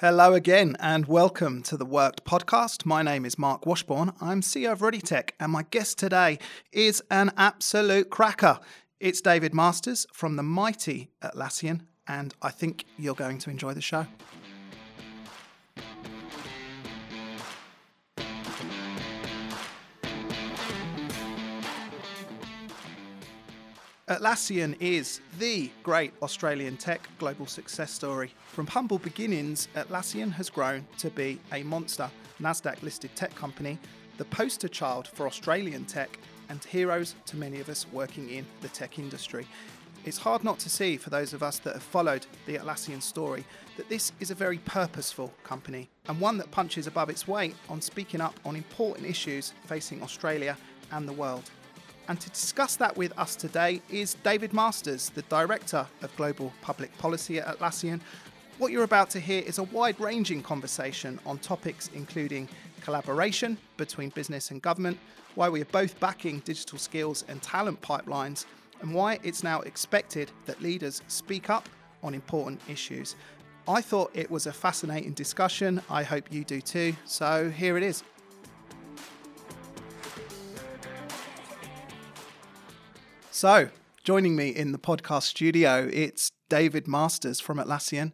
Hello again, and welcome to the Worked podcast. My name is Marc Washbourne. I'm CEO of ReadyTech, and my guest today is an absolute cracker. It's David Masters from the mighty Atlassian, and I think you're going to enjoy the show. Atlassian is the great Australian tech global success story. From humble beginnings, Atlassian has grown to be a monster NASDAQ listed tech company, the poster child for Australian tech, and heroes to many of us working in the tech industry. It's hard not to see for those of us that have followed the Atlassian story that this is a very purposeful company and one that punches above its weight on speaking up on important issues facing Australia and the world. And to discuss that with us today is David Masters, the Director of Global Public Policy at Atlassian. What you're about to hear is a wide ranging conversation on topics including collaboration between business and government, why we are both backing digital skills and talent pipelines, and why it's now expected that leaders speak up on important issues. I thought it was a fascinating discussion. I hope you do too. So here it is. So, joining me in the podcast studio, it's David Masters from Atlassian.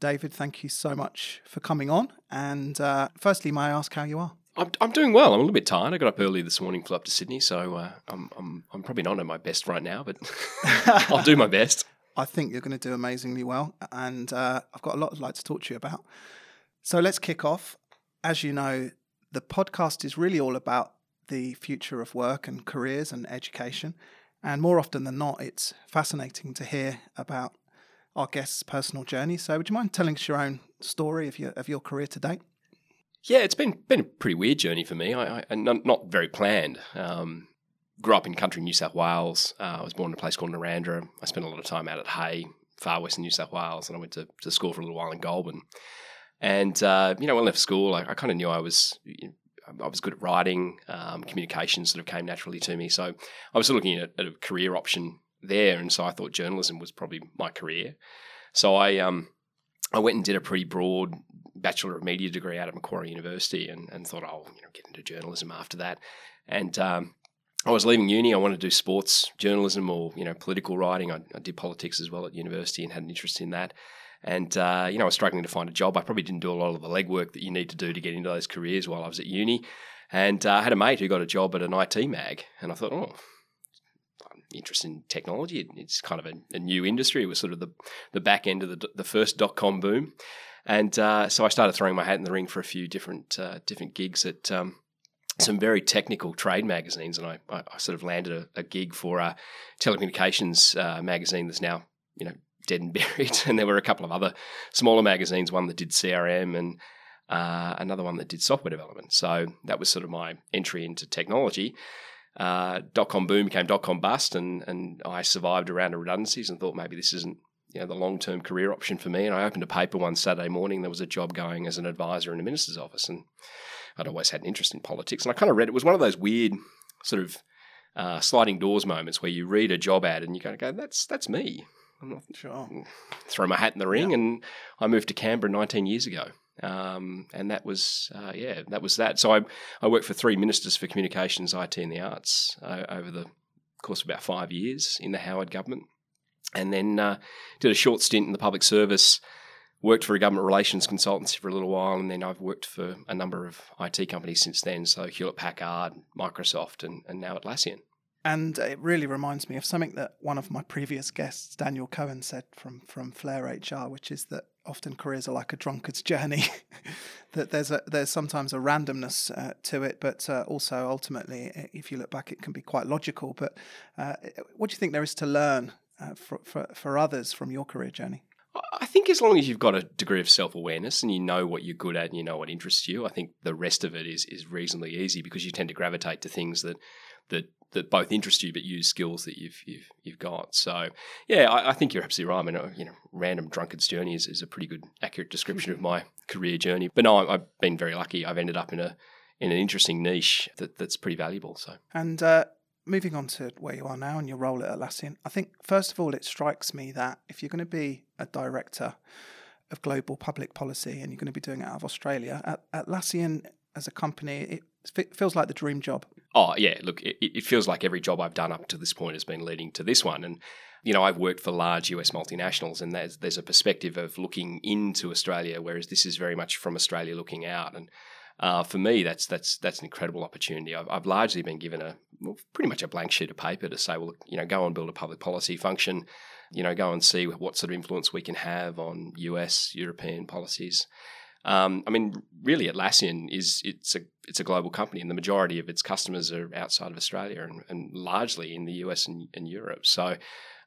David, thank you so much for coming on. And uh, firstly, may I ask how you are? I'm, I'm doing well. I'm a little bit tired. I got up early this morning, flew up to Sydney, so uh, I'm, I'm, I'm probably not at my best right now, but I'll do my best. I think you're going to do amazingly well, and uh, I've got a lot I'd like to talk to you about. So let's kick off. As you know, the podcast is really all about the future of work and careers and education. And more often than not, it's fascinating to hear about our guests' personal journey. So, would you mind telling us your own story of your of your career to date? Yeah, it's been been a pretty weird journey for me. I, I not, not very planned. Um, grew up in country New South Wales. Uh, I was born in a place called Narrandera. I spent a lot of time out at Hay, far western New South Wales, and I went to, to school for a little while in Goulburn. And uh, you know, when I left school, I, I kind of knew I was I was good at writing, um, communication sort of came naturally to me. So I was looking at, at, a career option there, and so I thought journalism was probably my career. So I um, I went and did a pretty broad Bachelor of Media degree out of Macquarie University, and, and thought I'll you know get into journalism after that. And um, I was leaving uni. I wanted to do sports journalism or you know political writing. I, I did politics as well at university and had an interest in that. And, uh, you know, I was struggling to find a job. I probably didn't do a lot of the legwork that you need to do to get into those careers while I was at uni. And uh, I had a mate who got a job at an IT mag. And I thought, oh, I'm interested in technology. It's kind of a, a, new industry. It was sort of the, the back end of the, the first dot com boom. And uh, so I started throwing my hat in the ring for a few different uh, different gigs at um, some very technical trade magazines. And I, I, sort of landed a, a gig for a telecommunications uh, magazine that's now, you know, dead and buried. And there were a couple of other smaller magazines, one that did CRM and uh, another one that did software development. So that was sort of my entry into technology. Uh, dot com boom became dot com bust, and and I survived around redundancies and thought maybe this isn't you know the long term career option for me. And I opened a paper one Saturday morning. There was a job going as an advisor in a minister's office, and I'd always had an interest in politics. And I kind of read it was one of those weird sort of uh, sliding doors moments where you read a job ad and you kind of go, "That's that's me." I'm not sure. Throw my hat in the ring, yeah. and I moved to Canberra 19 years ago. Um, and that was uh, yeah, that was that. So I I worked for three ministers for communications, IT, and the arts uh, over the course of about five years in the Howard government, and then uh, did a short stint in the public service. Worked for a government relations consultancy for a little while, and then I've worked for a number of IT companies since then. So Hewlett Packard, Microsoft, and, and now Atlassian. And it really reminds me of something that one of my previous guests, Daniel Cohen, said from from Flare HR, which is that often careers are like a drunkard's journey. that there's a there's sometimes a randomness uh, to it, but uh, also ultimately, if you look back, it can be quite logical. But uh, what do you think there is to learn uh, for, for for others from your career journey? I think as long as you've got a degree of self awareness and you know what you're good at and you know what interests you, I think the rest of it is is reasonably easy because you tend to gravitate to things that that that both interest you but use skills that you've you've, you've got. So yeah, I, I, think you're absolutely right. I mean, uh, you know, random drunkard's journey is, is a pretty good accurate description of my career journey. But no, I've been very lucky. I've ended up in a in an interesting niche that, that's pretty valuable. So and. Uh, moving on to where you are now and your role at Atlassian, I think first of all it strikes me that if you're going to be a director of global public policy, and you're going to be doing it out of Australia. At, Atlassian as a company, it feels like the dream job. Oh yeah, look, it, it feels like every job I've done up to this point has been leading to this one, and you know, I've worked for large US multinationals, and there's there's a perspective of looking into Australia, whereas this is very much from Australia looking out. And uh, for me, that's that's that's an incredible opportunity. I've, I've largely been given a well, pretty much a blank sheet of paper to say, well, you know, go and build a public policy function. You know, go and see what sort of influence we can have on US European policies. Um, I mean, really, Atlassian is it's a it's a global company, and the majority of its customers are outside of Australia and, and largely in the US and, and Europe. So,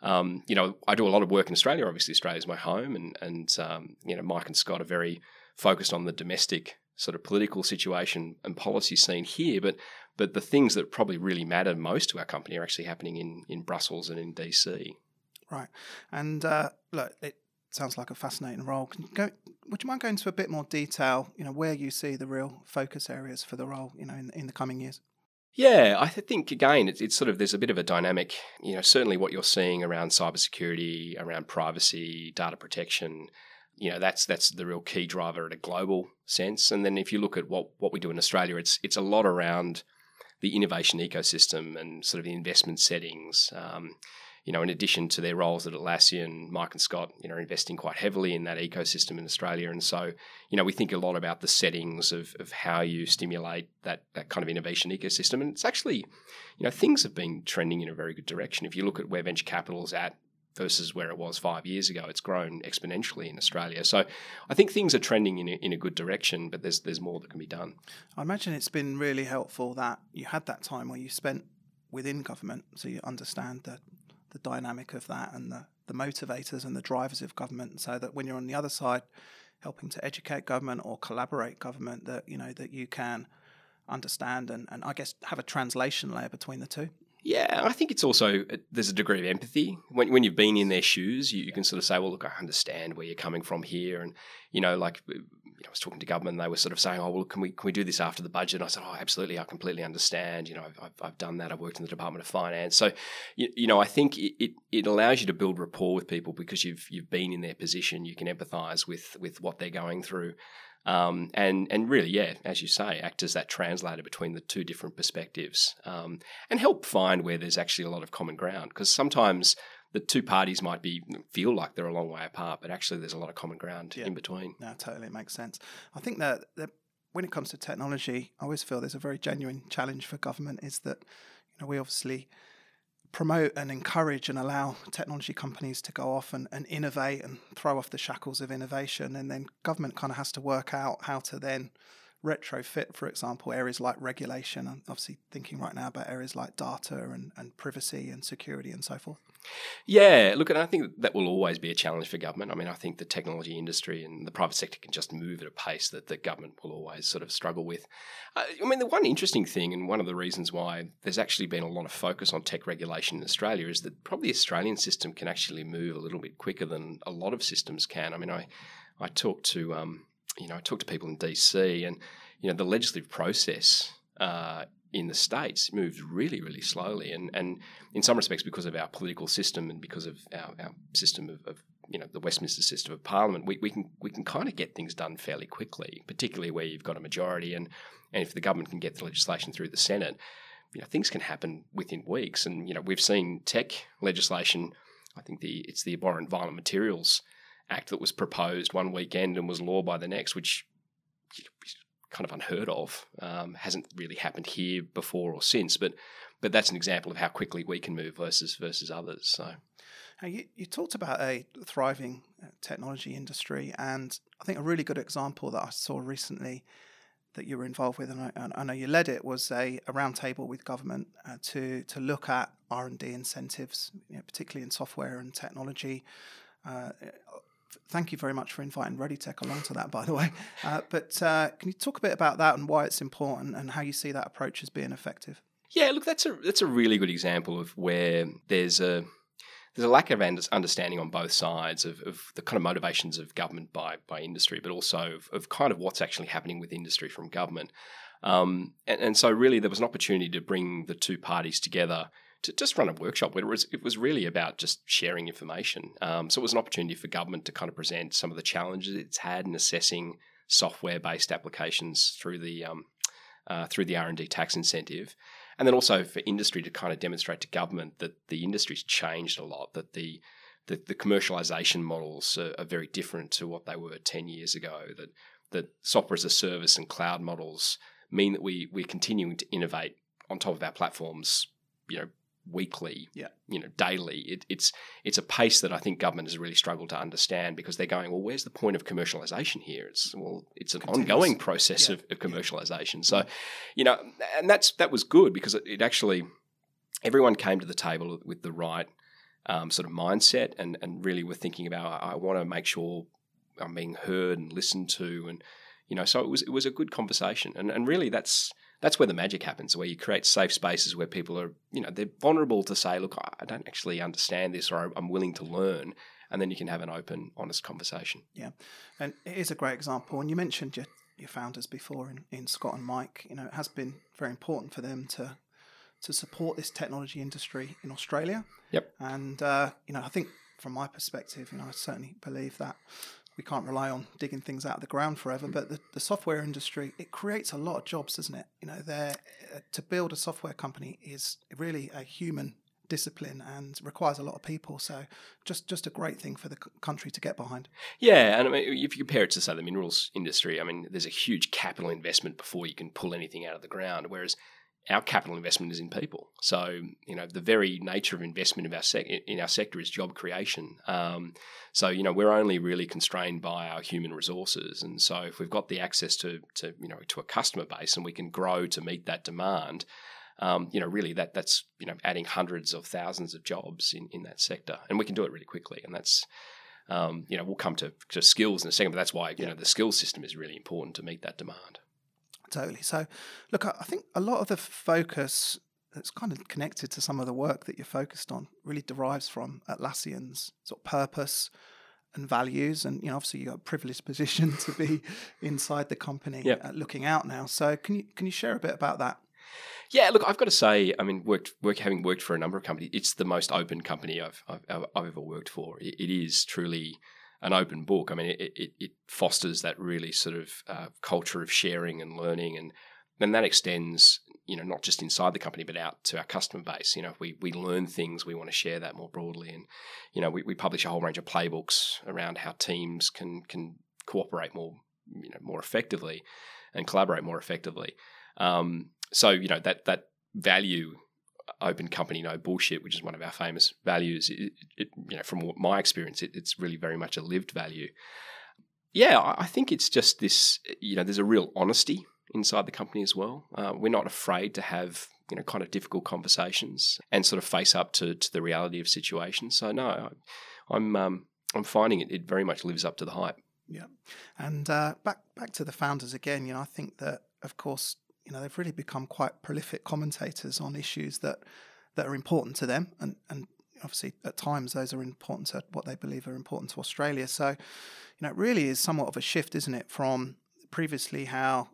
um, you know, I do a lot of work in Australia. Obviously, Australia is my home, and and um, you know, Mike and Scott are very focused on the domestic sort of political situation and policy scene here. But but the things that probably really matter most to our company are actually happening in in Brussels and in DC. Right, and uh, look, it sounds like a fascinating role. Can you go? Would you mind going into a bit more detail? You know, where you see the real focus areas for the role. You know, in in the coming years. Yeah, I think again, it's, it's, sort of there's a bit of a dynamic. You know, certainly what you're seeing around cybersecurity, around privacy, data protection. You know, that's that's the real key driver at a global sense. And then if you look at what what we do in Australia, it's it's a lot around the innovation ecosystem and sort of the investment settings. Um, you know, in addition to their roles at Atlassian, Mike and Scott, you know, investing quite heavily in that ecosystem in Australia. And so, you know, we think a lot about the settings of, of how you stimulate that, that kind of innovation ecosystem. And it's actually, you know, things have been trending in a very good direction. If you look at where venture capital is at versus where it was five years ago, it's grown exponentially in Australia. So I think things are trending in a, in a good direction, but there's there's more that can be done. I imagine it's been really helpful that you had that time where you spent within government, so you understand the the dynamic of that and the, the motivators and the drivers of government so that when you're on the other side helping to educate government or collaborate government that you know that you can understand and, and I guess have a translation layer between the two. Yeah, I think it's also uh, there's a degree of empathy when when you've been in their shoes. You, you, can sort of say, "Well, look, I understand where you're coming from here," and you know, like uh, you know, I was talking to government, they were sort of saying, "Oh, well, can we can we do this after the budget?" And I said, "Oh, absolutely, I completely understand. You know, I've, I've done that. I've worked in the Department of Finance, so you, you know, I think it, it, it allows you to build rapport with people because you've you've been in their position. You can empathise with with what they're going through." Um, and and really, yeah, as you say, act as that translator between the two different perspectives, um, and help find where there's actually a lot of common ground. Because sometimes the two parties might be feel like they're a long way apart, but actually there's a lot of common ground yeah. in between. No, totally makes sense. I think that, that when it comes to technology, I always feel there's a very genuine challenge for government is that you know we obviously promote and encourage and allow technology companies to go off and, and innovate and throw off the shackles of innovation and then government kind of has to work out how to then retrofit, for example, areas like regulation. I'm obviously thinking right now about areas like data and, and privacy and security and so forth. Yeah, look, and I think that will always be a challenge for government. I mean, I think the technology industry and the private sector can just move at a pace that the government will always sort of struggle with. Uh, I mean, the one interesting thing, and one of the reasons why there's actually been a lot of focus on tech regulation in Australia, is that probably the Australian system can actually move a little bit quicker than a lot of systems can. I mean, I I talked to um, you know, I talk to people in DC, and you know, the legislative process uh, in the states moves really, really slowly, and and in some respects because of our political system and because of our, our system of, of you know the Westminster system of Parliament, we, we can we can kind of get things done fairly quickly, particularly where you've got a majority, and and if the government can get the legislation through the Senate, you know things can happen within weeks, and you know we've seen tech legislation. I think the it's the Abhorrent Violent Materials act that was proposed one weekend and was law by the next, which is kind of unheard of. Um, hasn't really happened here before or since, but but that's an example of how quickly we can move versus versus others. So. you, you talked about a thriving uh, technology industry, and I think a really good example that I saw recently that you were involved with, and I, I know you led it, was a, a roundtable with government uh, to to look at R and D incentives, you know, particularly in software and technology. Uh, thank you very much for inviting ReadyTech along to that, by the way. Uh, but uh, can you talk a bit about that and why it's important and how you see that approach as being effective? Yeah, look, that's a that's a really good example of where there's a there's a lack of understanding on both sides of, of the kind of motivations of government by by industry, but also of, of kind of what's actually happening with industry from government. Um, and, and so, really, there was an opportunity to bring the two parties together to just run a workshop where it was, it was really about just sharing information. Um, so it was an opportunity for government to kind of present some of the challenges it's had in assessing software-based applications through the um, uh, through the R and D tax incentive, and then also for industry to kind of demonstrate to government that the industry's changed a lot, that the the, the commercialization models are, are, very different to what they were 10 years ago, that, that software as a service and cloud models mean that we, we're continuing to innovate on top of our platforms, you know, weekly, yeah. you know, daily. It, it's it's a pace that I think government has really struggled to understand because they're going, well, where's the point of commercialization here? It's well, it's an Continuous. ongoing process yeah. of, of, commercialization. So, you know, and that's that was good because it, it, actually everyone came to the table with the right um, sort of mindset and and really were thinking about I, I want to make sure I'm being heard and listened to and you know so it was it was a good conversation and and really that's that's where the magic happens, where you create safe spaces where people are, you know, they're vulnerable to say, look, I don't actually understand this or I'm willing to learn. And then you can have an open, honest conversation. Yeah. And it is a great example. And you mentioned your, your founders before in, in Scott and Mike. You know, it has been very important for them to to support this technology industry in Australia. Yep. And, uh, you know, I think from my perspective, you know, I certainly believe that we can't rely on digging things out of the ground forever. But the, the software industry, it creates a lot of jobs, doesn't it? You know, there uh, to build a software company is really a human discipline and requires a lot of people. So just just a great thing for the country to get behind. Yeah, and I mean, if you compare it to say the minerals industry, I mean, there's a huge capital investment before you can pull anything out of the ground, whereas our capital investment is in people. So you know the very nature of investment of our sec- in our sector is job creation. Um, so you know we're only really constrained by our human resources, and so if we've got the access to to you know to a customer base and we can grow to meet that demand. Um, you know, really, that that's you know adding hundreds of thousands of jobs in, in that sector, and we can do it really quickly. And that's um, you know we'll come to, to skills in a second, but that's why you yeah. know the skills system is really important to meet that demand. Totally. So, look, I think a lot of the focus that's kind of connected to some of the work that you're focused on really derives from Atlassian's sort of purpose and values. And you know, obviously, you've got a privileged position to be inside the company, yep. uh, looking out now. So, can you can you share a bit about that? Yeah, look, I've got to say, I mean, worked, work having worked for a number of companies, it's the most open company I've I've, I've ever worked for. it, it is truly an open book. I mean, it, it, it fosters that really sort of uh, culture of sharing and learning, and then that extends, you know, not just inside the company but out to our customer base. You know, if we we learn things, we want to share that more broadly, and you know, we, we publish a whole range of playbooks around how teams can can cooperate more, you know, more effectively, and collaborate more effectively. Um, so you know that that value open company, no bullshit, which is one of our famous values. It, it, you know, from my experience, it, it's really very much a lived value. Yeah, I think it's just this. You know, there's a real honesty inside the company as well. Uh, we're not afraid to have you know kind of difficult conversations and sort of face up to, to the reality of situations. So no, I, I'm um, I'm finding it. It very much lives up to the hype. Yeah, and uh, back back to the founders again. You know, I think that of course you know they've really become quite prolific commentators on issues that that are important to them, and and obviously at times those are important to what they believe are important to Australia. So, you know, it really is somewhat of a shift, isn't it, from previously how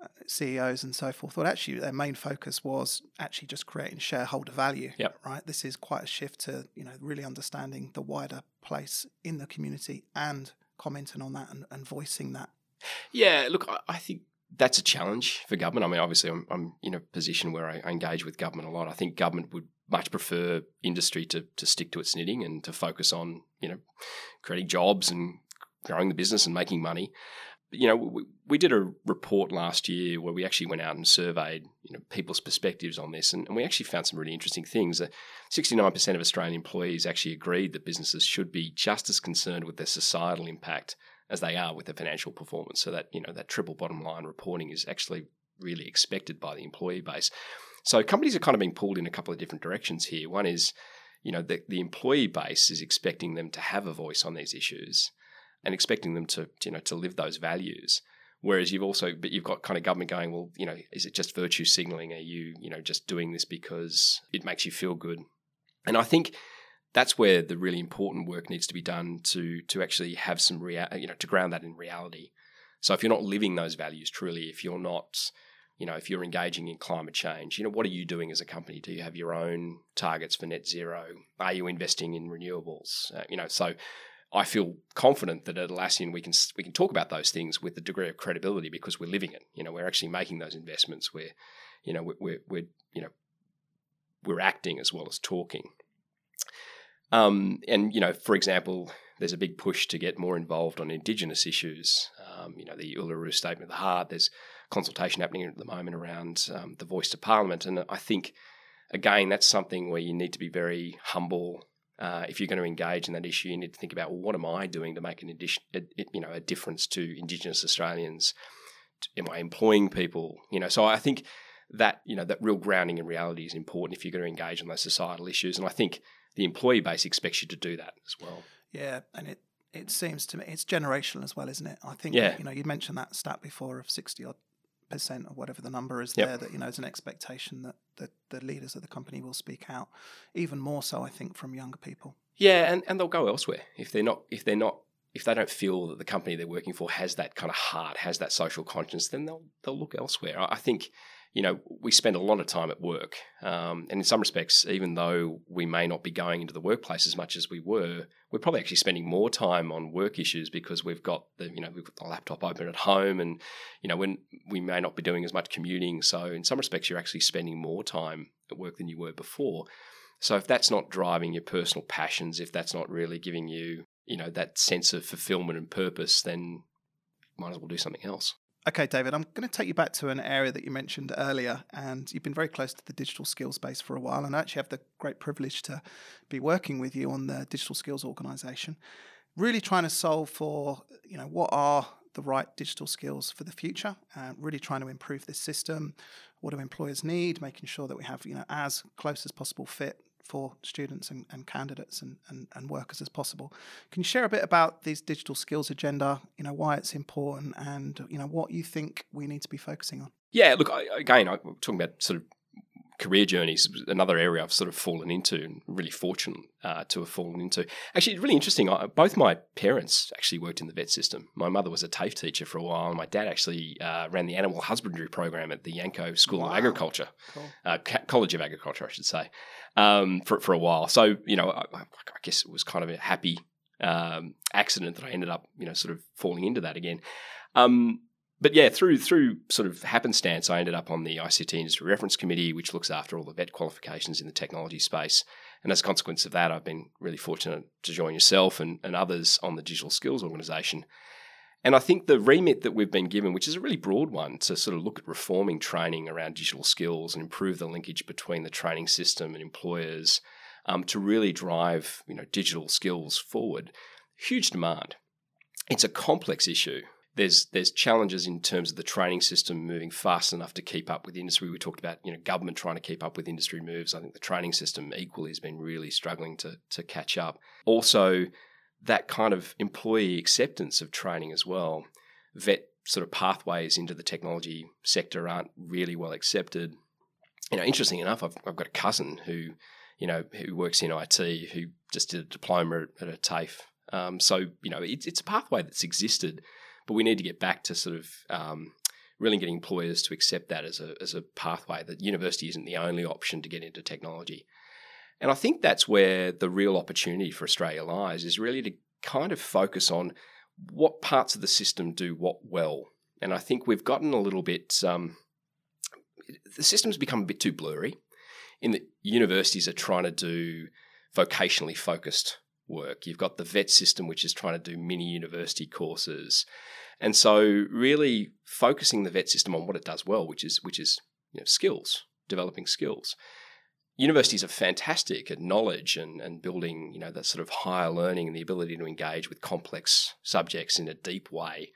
uh, CEOs and so forth thought actually their main focus was actually just creating shareholder value. Yep. Right. This is quite a shift to you know really understanding the wider place in the community and commenting on that and, and voicing that. Yeah. Look, I think that's a challenge for government. I mean, obviously, I'm, I'm in a position where I, engage with government a lot. I think government would much prefer industry to, to stick to its knitting and to focus on, you know, creating jobs and growing the business and making money. You know, we, we did a report last year where we actually went out and surveyed, you know, people's perspectives on this, and, and we actually found some really interesting things. Uh, 69% of Australian employees actually agreed that businesses should be just as concerned with their societal impact as they are with the financial performance. So that you know that triple bottom line reporting is actually really expected by the employee base. So companies are kind of being pulled in a couple of different directions here. One is, you know, the, the employee base is expecting them to have a voice on these issues and expecting them to, you know, to live those values. Whereas you've also, but you've got kind of government going, well, you know, is it just virtue signaling? Are you, you know, just doing this because it makes you feel good? And I think that's where the really important work needs to be done to to actually have some you know, to ground that in reality. So if you're not living those values truly, if you're not you know, if you're engaging in climate change, you know, what are you doing as a company? Do you have your own targets for net zero? Are you investing in renewables? Uh, you know, so I feel confident that at Atlassian we can we can talk about those things with a degree of credibility because we're living it. You know, we're actually making those investments. We're, you know, we're, we're, we're you know, we're acting as well as talking. Um, and you know, for example, there's a big push to get more involved on Indigenous issues. Um, you know, the Uluru Statement of the Heart. There's consultation happening at the moment around um, the voice to Parliament, and I think again that's something where you need to be very humble. Uh, if you're going to engage in that issue, you need to think about well, what am I doing to make an addition, a, you know, a difference to Indigenous Australians? Am I employing people? You know, so I think that you know that real grounding in reality is important if you're going to engage in those societal issues, and I think the employee base expects you to do that as well. Yeah, and it it seems to me it's generational as well, isn't it? I think yeah. you know you mentioned that stat before of sixty odd percent or whatever the number is yep. there that you know is an expectation that, that the leaders of the company will speak out even more so I think from younger people. Yeah, and, and they'll go elsewhere if they're not if they're not if they don't feel that the company they're working for has that kind of heart, has that social conscience, then they'll they'll look elsewhere. I think you know, we spend a lot of time at work. Um, and in some respects, even though we may not be going into the workplace as much as we were, we're probably actually spending more time on work issues because we've got the, you know, we've got the laptop open at home and, you know, when we may not be doing as much commuting. So in some respects, you're actually spending more time at work than you were before. So if that's not driving your personal passions, if that's not really giving you, you know, that sense of fulfillment and purpose, then might as well do something else. Okay, David, I'm going to take you back to an area that you mentioned earlier, and you've been very close to the digital skills space for a while, and I actually have the great privilege to be working with you on the digital skills organisation, really trying to solve for you know what are the right digital skills for the future, uh, really trying to improve this system. What do employers need? Making sure that we have you know as close as possible fit for students and, and candidates and, and, and, workers as possible. Can you share a bit about this digital skills agenda, you know, why it's important and, you know, what you think we need to be focusing on? Yeah, look, I, again, I'm talking about sort of career journeys, another area I've sort of fallen into and really fortunate uh, to have fallen into. Actually, really interesting. I, both my parents actually worked in the vet system. My mother was a TAFE teacher for a while, and my dad actually uh, ran the animal husbandry program at the Yanco School wow. of Agriculture, cool. uh, College of Agriculture, I should say, um, for, for a while. So, you know, I, I, guess it was kind of a happy um, accident that I ended up, you know, sort of falling into that again. Um, but yeah, through through sort of happenstance, I ended up on the ICT Industry Reference Committee, which looks after all the vet qualifications in the technology space. And as a consequence of that, I've been really fortunate to join yourself and, and others on the Digital Skills Organisation. And I think the remit that we've been given, which is a really broad one, to sort of look at reforming training around digital skills and improve the linkage between the training system and employers, um, to really drive you know digital skills forward. Huge demand. It's a complex issue there's there's challenges in terms of the training system moving fast enough to keep up with industry. We talked about you know government trying to keep up with industry moves. I think the training system equally has been really struggling to to catch up. Also, that kind of employee acceptance of training as well. Vet sort of pathways into the technology sector aren't really well accepted. You know, interesting enough, I've, I've got a cousin who, you know, who works in IT who just did a diploma at, a TAFE. Um, so you know, it's it's a pathway that's existed but we need to get back to sort of um, really getting employers to accept that as a, as a pathway, that university isn't the only option to get into technology. And I think that's where the real opportunity for Australia lies, is really to kind of focus on what parts of the system do what well. And I think we've gotten a little bit, um, the system's become a bit too blurry in that universities are trying to do vocationally focused work. You've got the vet system, which is trying to do mini university courses. And so, really focusing the vet system on what it does well, which is which is you know, skills, developing skills. Universities are fantastic at knowledge and, and building, you know, that sort of higher learning and the ability to engage with complex subjects in a deep way.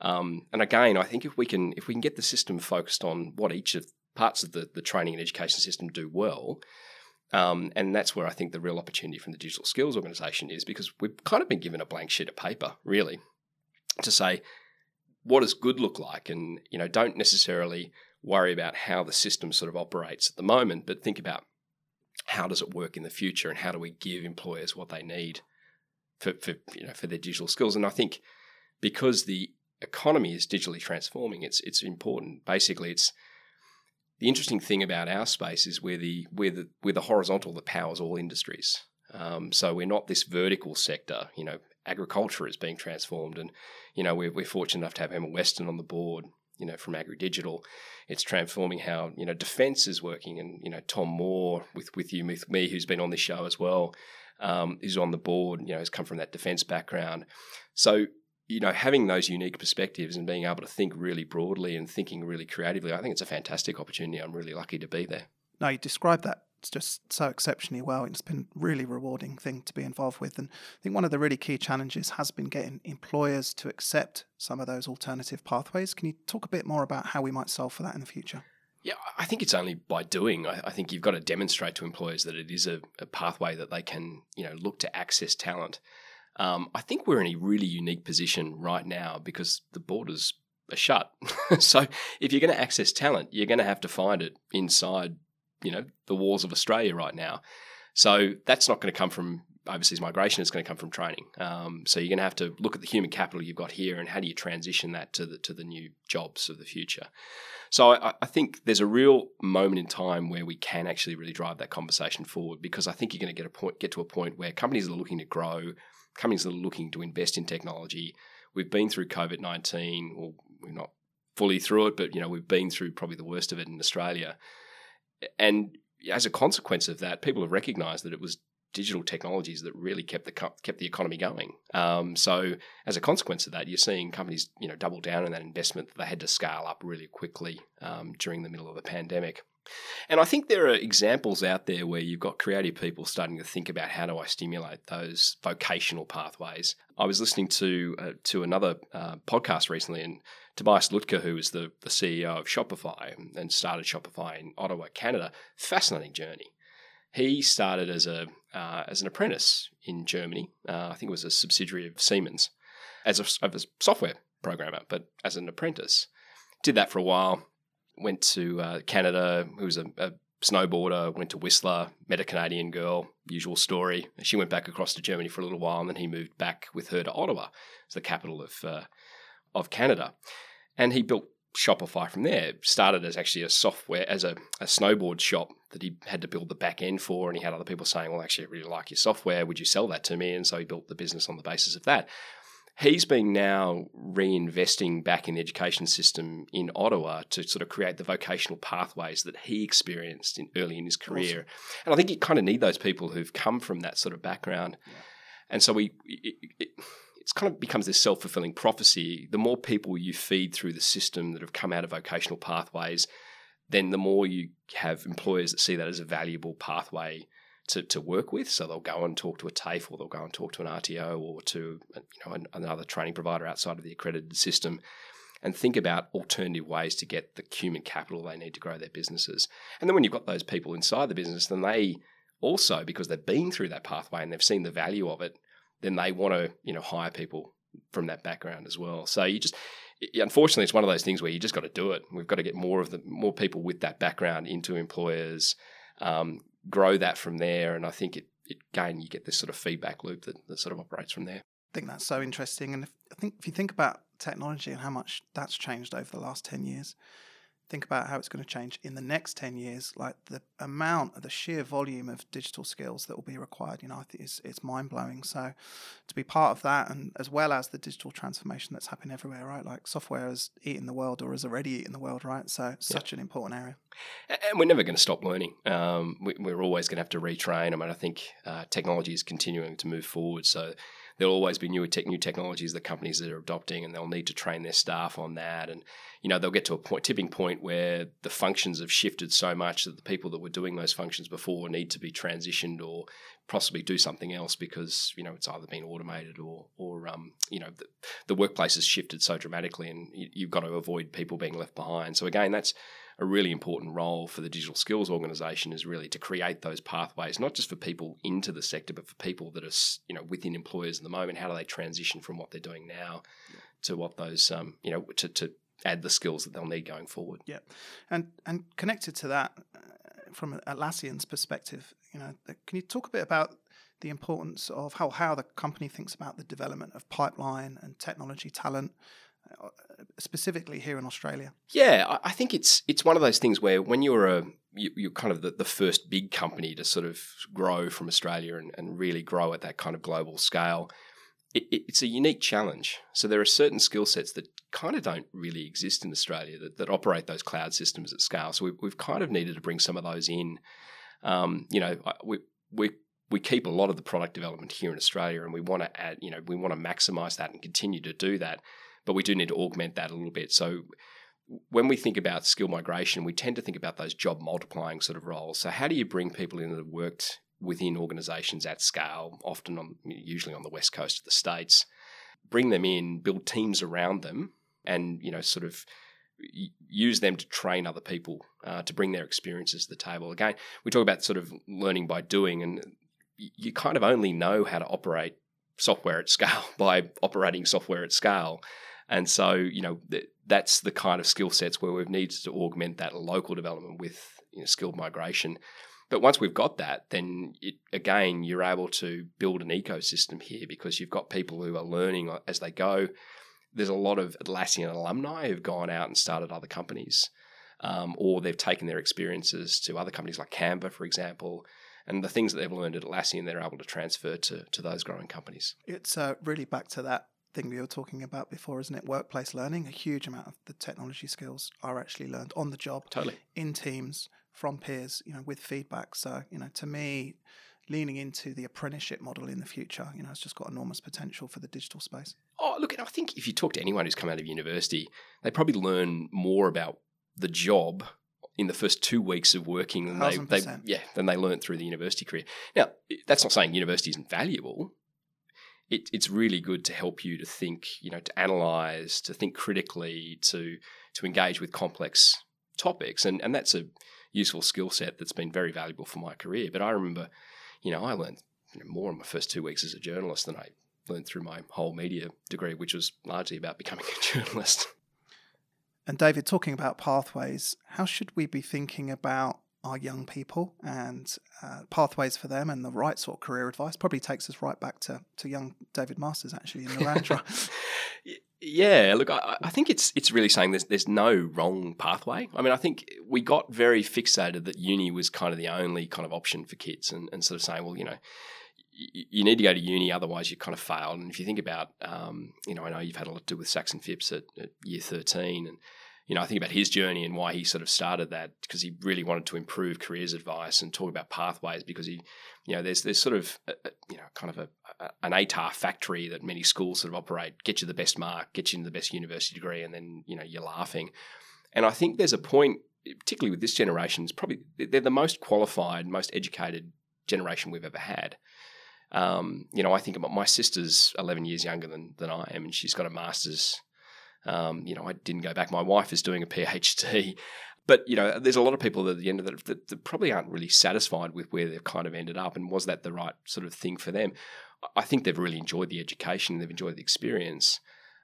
Um, and again, I think if we can if we can get the system focused on what each of parts of the, the training and education system do well, um, and that's where I think the real opportunity from the digital skills organization is because we've kind of been given a blank sheet of paper, really, to say what does good look like, and you know, don't necessarily worry about how the system sort of operates at the moment, but think about how does it work in the future, and how do we give employers what they need for, for you know for their digital skills. And I think because the economy is digitally transforming, it's it's important. Basically, it's the interesting thing about our space is we're the we're the we're the horizontal that powers all industries. Um, so we're not this vertical sector. You know, agriculture is being transformed, and you know we're, we're fortunate enough to have Emma Weston on the board. You know, from AgriDigital, it's transforming how you know defence is working, and you know Tom Moore with with you with me, who's been on this show as well, um, is on the board. You know, has come from that defence background. So you know, having those unique perspectives and being able to think really broadly and thinking really creatively, I think it's a fantastic opportunity. I'm really lucky to be there. No, you described that it's just so exceptionally well. It's been a really rewarding thing to be involved with. And I think one of the really key challenges has been getting employers to accept some of those alternative pathways. Can you talk a bit more about how we might solve for that in the future? Yeah, I think it's only by doing. I, I think you've got to demonstrate to employers that it is a, a, pathway that they can, you know, look to access talent. Um, I think we're in a really unique position right now because the borders are shut. so if you're going to access talent, you're going to have to find it inside, you know, the walls of Australia right now. So that's not going to come from overseas migration. It's going to come from training. Um, so you're going to have to look at the human capital you've got here and how do you transition that to the to the new jobs of the future. So I, I, think there's a real moment in time where we can actually really drive that conversation forward because I think you're going to get a point, get to a point where companies are looking to grow companies that are looking to invest in technology. We've been through COVID 19, or we're not fully through it, but you know, we've been through probably the worst of it in Australia. And as a consequence of that, people have recognized that it was digital technologies that really kept the kept the economy going. Um, so as a consequence of that, you're seeing companies you know double down on that investment that they had to scale up really quickly um, during the middle of the pandemic. And I think there are examples out there where you've got creative people starting to think about how do I stimulate those vocational pathways. I was listening to uh, to another uh, podcast recently, and Tobias Lütke, who is the, the CEO of Shopify and started Shopify in Ottawa, Canada, fascinating journey. He started as a uh, as an apprentice in Germany. Uh, I think it was a subsidiary of Siemens as a, as a software programmer, but as an apprentice. Did that for a while went to uh, Canada, who was a, a, snowboarder, went to Whistler, met a Canadian girl, usual story. She went back across to Germany for a little while, and then he moved back with her to Ottawa, it's the capital of uh, of Canada, and he built Shopify from there. Started as actually a software as a, a snowboard shop that he had to build the back end for, and he had other people saying, "Well, actually, I really like your software. Would you sell that to me?" And so he built the business on the basis of that he's been now reinvesting back in the education system in Ottawa to sort of create the vocational pathways that he experienced in, early in his career. Awesome. And I think you kind of need those people who've come from that sort of background. Yeah. And so we, it, it, it's kind of becomes this self fulfilling prophecy. The more people you feed through the system that have come out of vocational pathways, then the more you have employers that see that as a valuable pathway to, to work with. So they'll go and talk to a TAFE or they'll go and talk to an RTO or to you know another training provider outside of the accredited system and think about alternative ways to get the human capital they need to grow their businesses. And then when you've got those people inside the business, then they also, because they've been through that pathway and they've seen the value of it, then they want to, you know, hire people from that background as well. So you just unfortunately it's one of those things where you just got to do it. We've got to get more of the more people with that background into employers. Um, grow that from there. And I think it, it again, you get this sort of feedback loop that, that sort of operates from there. I think that's so interesting. And if, I think if you think about technology and how much that's changed over the last 10 years, think about how it's going to change in the next 10 years like the amount of the sheer volume of digital skills that will be required you know i think it's, it's mind-blowing. So to be part of that and as well as the digital transformation that's happening everywhere right? Like software is eating the world or is already eating the world right? So such an important area. And we're never going to stop learning. Um, we, are always going to have to retrain. I mean i think uh, technology is continuing to move forward. So there'll always be new tech, new technologies that companies that are adopting, and they'll need to train their staff on that. And you know, they'll get to a point, tipping point where the functions have shifted so much that the people that were doing those functions before need to be transitioned or possibly do something else because you know it's either been automated or or um, you know the, the workplace has shifted so dramatically, and you, you've got to avoid people being left behind. So again, that's a really important role for the digital skills organization is really to create those pathways, not just for people into the sector, but for people that are you know within employers at the moment. How do they transition from what they're doing now yeah. to what those um, you know to, to add the skills that they'll need going forward? Yeah, and and connected to that, uh, from Atlassian's perspective, you know, can you talk a bit about the importance of how, how the company thinks about the development of pipeline and technology talent uh, specifically here in Australia? Yeah, I think it's it's one of those things where when you're a you, are kind of the, the first big company to sort of grow from Australia and, and really grow at that kind of global scale. It, it, it's a unique challenge. So there are certain skill sets that kind of don't really exist in Australia that, that operate those cloud systems at scale. So we've, we've kind of needed to bring some of those in. Um, you know, we, we we keep a lot of the product development here in Australia, and we want to add, you know, we want to maximize that and continue to do that, but we do need to augment that a little bit. So when we think about skill migration, we tend to think about those job multiplying sort of roles. So how do you bring people in that have worked within organizations at scale, often on usually on the west coast of the states, bring them in, build teams around them, and you know, sort of use them to train other people uh, to bring their experiences to the table. Again, we talk about sort of learning by doing, and you kind of only know how to operate software at scale by operating software at scale. And so, you know, th- that's the kind of skill sets where we've needed to augment that local development with you know, skilled migration. But once we've got that, then it, again, you're able to build an ecosystem here because you've got people who are learning as they go. There's a lot of Atlassian alumni who've gone out and started other companies, um, or they've taken their experiences to other companies like Canva, for example, and the things that they've learned at Atlassian, they're able to transfer to, to those growing companies. It's uh, really back to that thing we were talking about before, isn't it? Workplace learning. A huge amount of the technology skills are actually learned on the job, totally in teams from peers, you know, with feedback. So, you know, to me, leaning into the apprenticeship model in the future, you know, it's just got enormous potential for the digital space. Oh, look, I think if you talk to anyone who's come out of university, they probably learn more about the job in the first two weeks of working than they, they yeah than they learned through the university career. Now, that's not saying university isn't valuable. It, it's really good to help you to think, you know, to analyze, to think critically, to to engage with complex topics, and and that's a useful skill set that's been very valuable for my career. But I remember, you know, I learned you know, more in my first two weeks as a journalist than I learned through my whole media degree, which was largely about becoming a journalist. And David, talking about pathways, how should we be thinking about our young people and uh, pathways for them and the right sort of career advice? Probably takes us right back to, to young David Masters actually in the Narrandera. yeah, look, I, I, think it's it's really saying there's there's no wrong pathway. I mean, I think we got very fixated that uni was kind of the only kind of option for kids, and, and sort of saying, well, you know, you need to go to uni, otherwise you kind of failed. And if you think about, um, you know, I know you've had a lot to do with Saxon Phipps at, at year 13, and you know, I think about his journey and why he sort of started that because he really wanted to improve careers advice and talk about pathways because he, you know, there's there's sort of a, a, you know kind of a, a, an ATAR factory that many schools sort of operate. Get you the best mark, get you into the best university degree, and then you know you're laughing. And I think there's a point, particularly with this generation, is probably they're the most qualified, most educated generation we've ever had. Um, you know, I think about my sister's 11 years younger than than I am, and she's got a master's um, you know, I didn't go back. My wife is doing a PhD. But, you know, there's a lot of people at the end of it that, that probably aren't really satisfied with where they've kind of ended up. And was that the right sort of thing for them? I think they've really enjoyed the education, they've enjoyed the experience.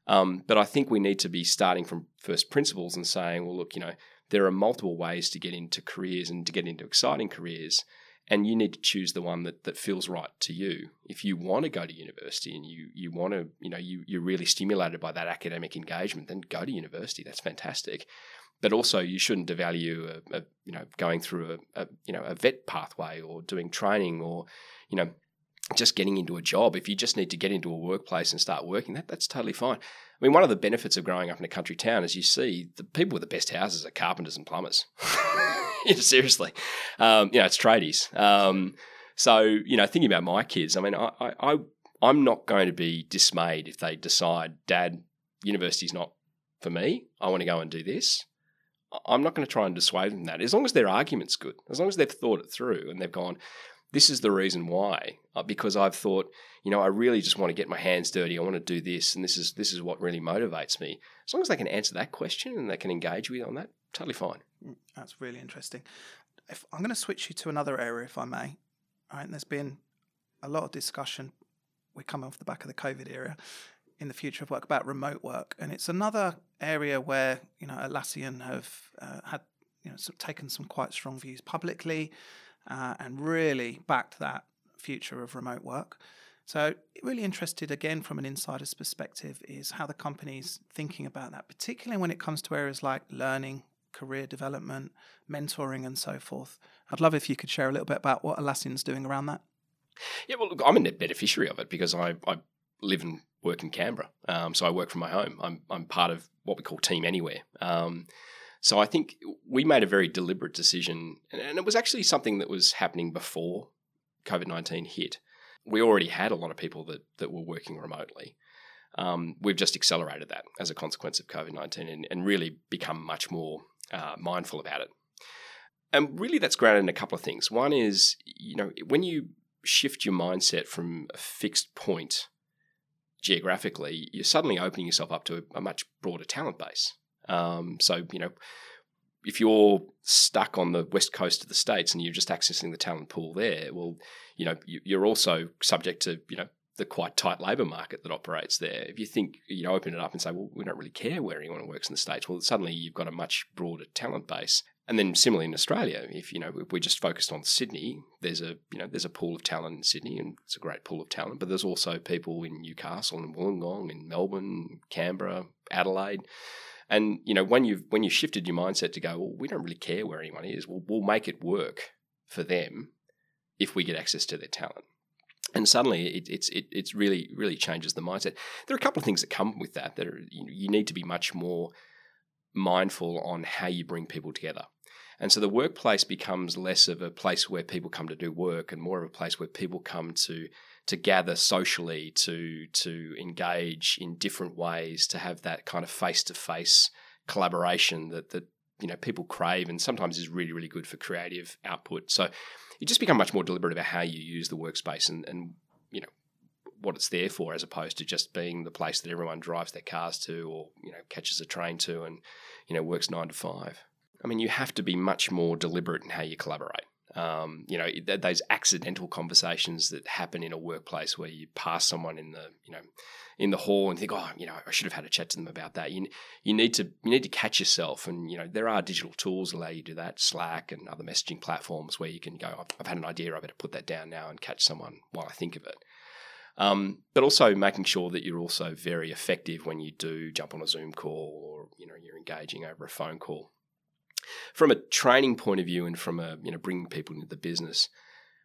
Um, but I think we need to be starting from first principles and saying, well, look, you know, there are multiple ways to get into careers and to get into exciting careers and you need to choose the one that, that feels right to you. If you want to go to university and you you want to, you know, you you're really stimulated by that academic engagement, then go to university. That's fantastic. But also, you shouldn't devalue, a, a you know, going through a, a you know a vet pathway or doing training or, you know, just getting into a job. If you just need to get into a workplace and start working, that that's totally fine. I mean, one of the benefits of growing up in a country town is you see the people with the best houses are carpenters and plumbers. seriously, um, you know, it's tradies. Um, so you know, thinking about my kids, I mean, I, I, I'm not going to be dismayed if they decide, Dad, university's not for me. I want to go and do this. I'm not going to try and dissuade them that. As long as their argument's good, as long as they've thought it through and they've gone, this is the reason why. Uh, because I've thought, you know, I really just want to get my hands dirty. I want to do this, and this is this is what really motivates me. As long as they can answer that question and they can engage with on that, totally fine. Mm, that's really interesting. If I'm going to switch you to another area, if I may. All right, there's been a lot of discussion. We're coming off the back of the COVID era in the future of work about remote work, and it's another area where you know Atlassian have uh, had you know sort of taken some quite strong views publicly, uh, and really backed that future of remote work. So, really interested again from an insider's perspective is how the company's thinking about that, particularly when it comes to areas like learning, career development, mentoring, and so forth. I'd love if you could share a little bit about what Atlassian's doing around that. Yeah, well, look, I'm a net beneficiary of it because I, I live and work in Canberra. Um, so I work from my home. I'm, I'm part of what we call Team Anywhere. Um, so I think we made a very deliberate decision, and, and it was actually something that was happening before COVID 19 hit. We already had a lot of people that, that were working remotely. Um, we've just accelerated that as a consequence of COVID 19 and, and, really become much more uh, mindful about it. And really, that's grounded in a couple of things. One is, you know, when you shift your mindset from a fixed point geographically, you're suddenly opening yourself up to a, much broader talent base. Um, so, you know, if you're stuck on the west coast of the states and you're just accessing the talent pool there, well, you know, you're also subject to, you know, the quite tight labour market that operates there. If you think, you know, open it up and say, well, we don't really care where anyone works in the States, well, suddenly you've got a much broader talent base. And then similarly in Australia, if you know if we're just focused on Sydney, there's a you know there's a pool of talent in Sydney, and it's a great pool of talent. But there's also people in Newcastle and Wollongong, in Melbourne, Canberra, Adelaide, and you know when you've when you shifted your mindset to go, well, we don't really care where anyone is. We'll, we'll make it work for them if we get access to their talent and suddenly it, it's it, it's really really changes the mindset. There are a couple of things that come with that that are you, you need to be much more mindful on how you bring people together. And so the workplace becomes less of a place where people come to do work and more of a place where people come to to gather socially, to to engage in different ways, to have that kind of face to face collaboration that that you know people crave and sometimes is really really good for creative output. So you just become much more deliberate about how you use the workspace and, and you know what it's there for, as opposed to just being the place that everyone drives their cars to or you know catches a train to and you know works nine to five. I mean, you have to be much more deliberate in how you collaborate. Um, you know, those accidental conversations that happen in a workplace where you pass someone in the, you know, in the hall and think, oh, you know, I should have had a chat to them about that. You you need to you need to catch yourself, and you know, there are digital tools that allow you to do that, Slack and other messaging platforms where you can go, I've, I've had an idea, I better put that down now and catch someone while I think of it. Um, but also making sure that you're also very effective when you do jump on a Zoom call or you know you're engaging over a phone call. From a training point of view and from a you know bringing people into the business,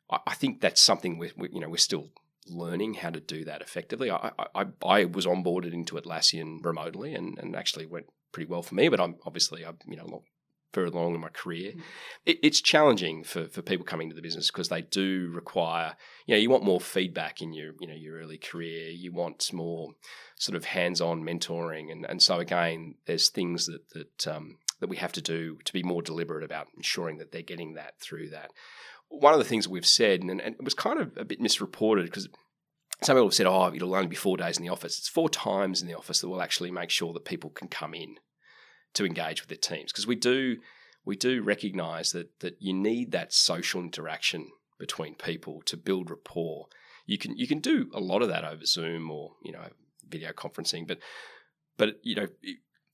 I, I think that's something we you know we're still learning how to do that effectively. I, I, I was onboarded into Atlassian remotely and, and actually went pretty well for me, but I'm obviously I'm you know a lot further along in my career. Mm. It, it's challenging for, for people coming to the business because they do require you know you want more feedback in your you know your early career. You want more sort of hands-on mentoring, and and so again, there's things that that um, that we have to do to be more deliberate about ensuring that they're getting that through that one of the things we've said, and, and it was kind of a bit misreported because some people have said, oh, it'll only be four days in the office. It's four times in the office that we'll actually make sure that people can come in to engage with their teams because we do we do recognize that that you need that social interaction between people to build rapport. You can you can do a lot of that over Zoom or you know video conferencing, but but you know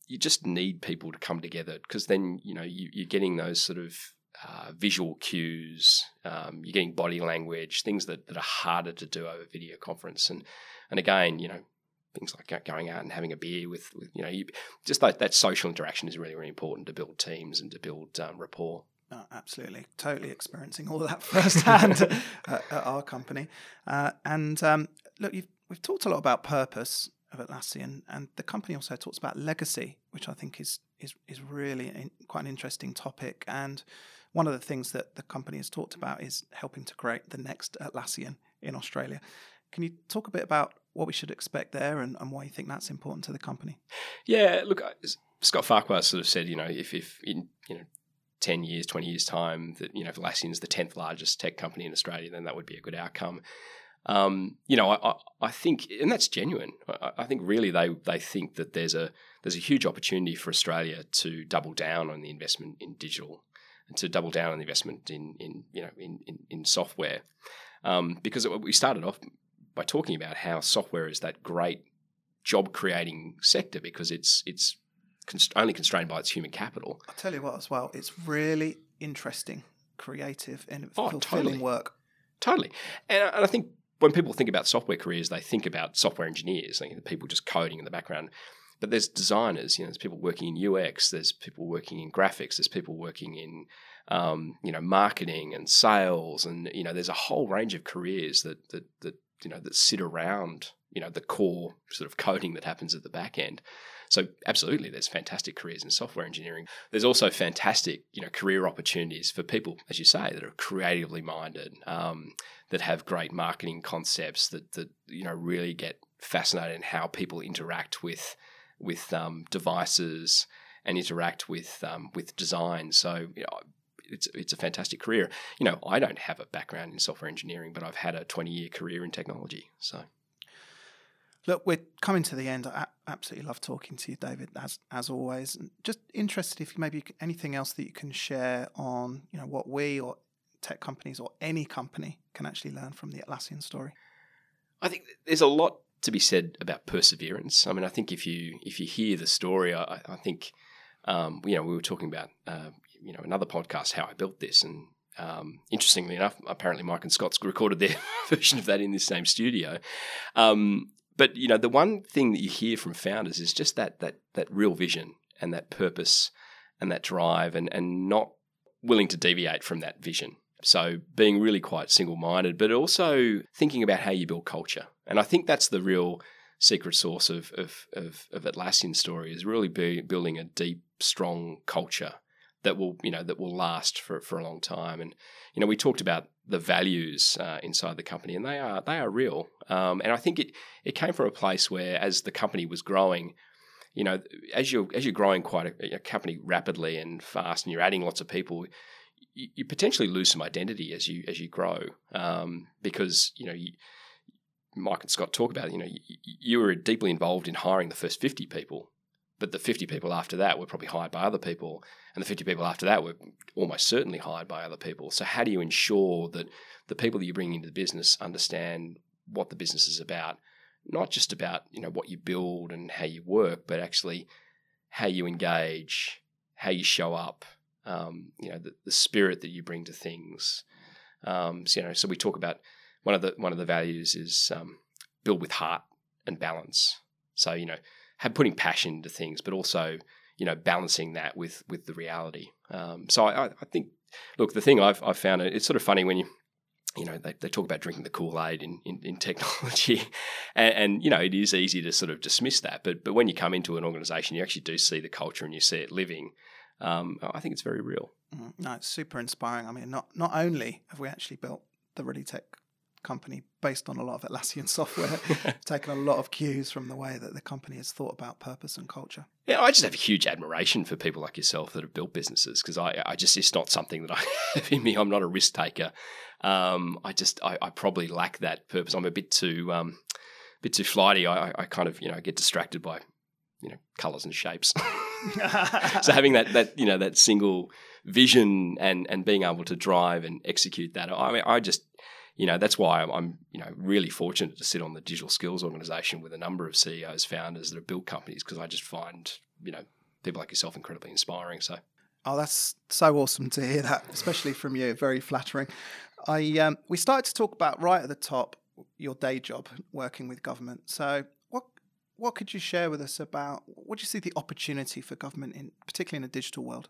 you just need people to come together because then you know you, you're getting those sort of uh, visual cues, um, you're getting body language, things that, that are harder to do over video conference. And and again, you know, things like going out and having a beer with, with you know, you, just that, that social interaction is really, really important to build teams and to build um, rapport. Absolutely, totally experiencing all that firsthand at, at, our company. Uh, and um, look, we've talked a lot about purpose of Atlassian, and the company also talks about legacy, which I think is is is really in, quite an interesting topic. And one of the things that the company has talked about is helping to create the next Atlassian in Australia. Can you talk a bit about what we should expect there and, and why you think that's important to the company? Yeah, look, Scott Farquhar sort of said, you know, if, if in you know 10 years, 20 years' time, that, you know, if Atlassian is the 10th largest tech company in Australia, then that would be a good outcome. Um, you know, I, I, think, and that's genuine. I, I, think really they they think that there's a there's a huge opportunity for Australia to double down on the investment in digital and to double down on the investment in, in you know in, in, in software. Um, because we started off by talking about how software is that great job creating sector because it's it's const- only constrained by its human capital. I'll tell you what as well, it's really interesting, creative, and oh, fulfilling totally. work. Totally, and, and I think when people think about software careers, they think about software engineers, like the people just coding in the background. But there's designers, you know, there's people working in UX, there's people working in graphics, there's people working in, um, you know, marketing and sales, and you know, there's a whole range of careers that that that you know that sit around, you know, the core sort of coding that happens at the back end. So absolutely, there's fantastic careers in software engineering. There's also fantastic, you know, career opportunities for people, as you say, that are creatively minded, um, that have great marketing concepts, that that you know really get fascinated in how people interact with with um, devices and interact with um, with design. So you know, it's it's a fantastic career. You know, I don't have a background in software engineering, but I've had a 20 year career in technology. So. Look, we're coming to the end. I absolutely love talking to you, David, as as always. And just interested if maybe anything else that you can share on, you know, what we or tech companies or any company can actually learn from the Atlassian story. I think there's a lot to be said about perseverance. I mean, I think if you if you hear the story, I, I think um, you know we were talking about uh, you know another podcast how I built this, and um, interestingly enough, apparently Mike and Scott's recorded their version of that in this same studio. Um, but you know, the one thing that you hear from founders is just that that that real vision and that purpose and that drive, and and not willing to deviate from that vision. So being really quite single minded, but also thinking about how you build culture. And I think that's the real secret sauce of, of, of, of Atlassian's story is really be, building a deep, strong culture that will, you know, that will last for, for a long time. And, you know, we talked about the values uh, inside the company and they are, they are real. Um, and I think it, it came from a place where as the company was growing, you know, as you're, as you're growing quite a, a company rapidly and fast and you're adding lots of people, you, you potentially lose some identity as you as you grow um, because you know you, Mike and Scott talk about you know you, you were deeply involved in hiring the first fifty people, but the fifty people after that were probably hired by other people, and the fifty people after that were almost certainly hired by other people. So how do you ensure that the people that you bring into the business understand what the business is about? Not just about you know what you build and how you work, but actually how you engage, how you show up, um, you know, the, the, spirit that you bring to things. Um, so, you know, so we talk about one of the one of the values is um, build with heart and balance. So, you know, have putting passion into things, but also, you know, balancing that with with the reality. Um, so, I, I, think, look, the thing I've I've found it's sort of funny when you you know, they, they talk about drinking the Kool Aid in, in, in, technology, and, and, you know, it is easy to sort of dismiss that. But but when you come into an organization, you actually do see the culture and you see it living um, I think it's very real. Mm, no, it's super inspiring. I mean, not not only have we actually built the ReadyTech company based on a lot of Atlassian software, taken a lot of cues from the way that the company has thought about purpose and culture. Yeah, I just have a huge admiration for people like yourself that have built businesses because I, I just it's not something that I have in me. I'm not a risk taker. Um, I just I, I, probably lack that purpose. I'm a bit too um, bit too flighty. I, I kind of you know get distracted by you know colors and shapes. so having that that you know that single vision and and being able to drive and execute that, I mean, I just you know that's why I'm, I'm, you know really fortunate to sit on the digital skills organization with a number of CEOs, founders that have built companies because I just find you know people like yourself incredibly inspiring. So. Oh, that's so awesome to hear that, especially from you. Very flattering. I um, we started to talk about right at the top your day job working with government. So what what could you share with us about what do you see the opportunity for government in particularly in a digital world?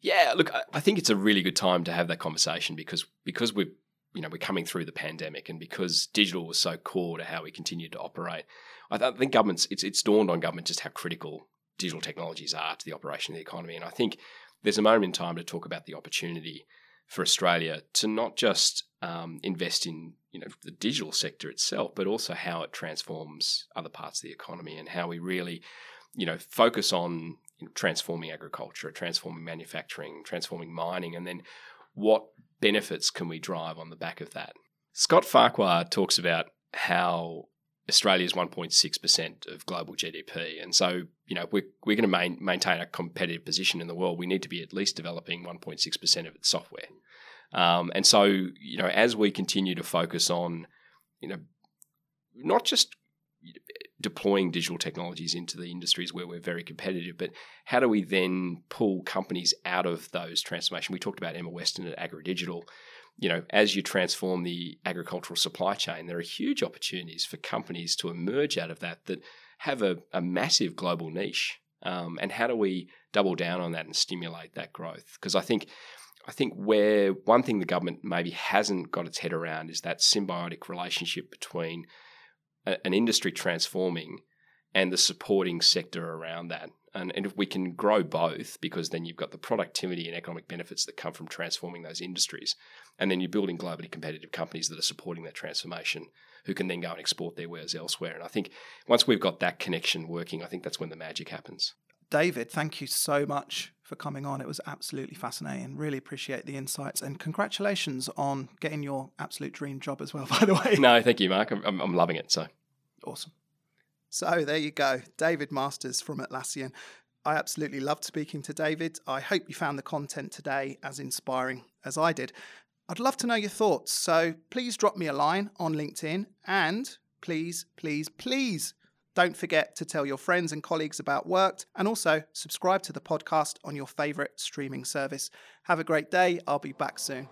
Yeah, look, I think it's a really good time to have that conversation because because we're you know we're coming through the pandemic and because digital was so core to how we continued to operate. I think governments it's it's dawned on government just how critical digital technologies are to the operation of the economy, and I think there's a moment in time to talk about the opportunity for Australia to not just um, invest in you know the digital sector itself, but also how it transforms other parts of the economy and how we really you know focus on transforming agriculture, transforming manufacturing, transforming mining, and then what benefits can we drive on the back of that? Scott Farquhar talks about how Australia is 1.6% of global GDP. And so, you know, we're, we're going to main, maintain a competitive position in the world. We need to be at least developing 1.6% of its software. Um, and so, you know, as we continue to focus on, you know, not just deploying digital technologies into the industries where we're very competitive, but how do we then pull companies out of those transformation? We talked about Emma Weston at AgriDigital. you know, as you transform the agricultural supply chain, there are huge opportunities for companies to emerge out of that that have a, a massive global niche. Um, and how do we double down on that and stimulate that growth? Because I think I think where one thing the government maybe hasn't got its head around is that symbiotic relationship between a, an industry transforming and the supporting sector around that. And, and if we can grow both, because then you've got the productivity and economic benefits that come from transforming those industries, and then you're building globally competitive companies that are supporting that transformation, who can then go and export their wares elsewhere. And I think once we've got that connection working, I think that's when the magic happens. David, thank you so much for coming on. It was absolutely fascinating. Really appreciate the insights and congratulations on getting your absolute dream job as well, by the way. No, thank you, Marc. I'm, I'm loving it. So awesome. So there you go, David Masters from Atlassian. I absolutely loved speaking to David. I hope you found the content today as inspiring as I did. I'd love to know your thoughts, so please drop me a line on LinkedIn and please, please, please don't forget to tell your friends and colleagues about Worked and also subscribe to the podcast on your favourite streaming service. Have a great day. I'll be back soon.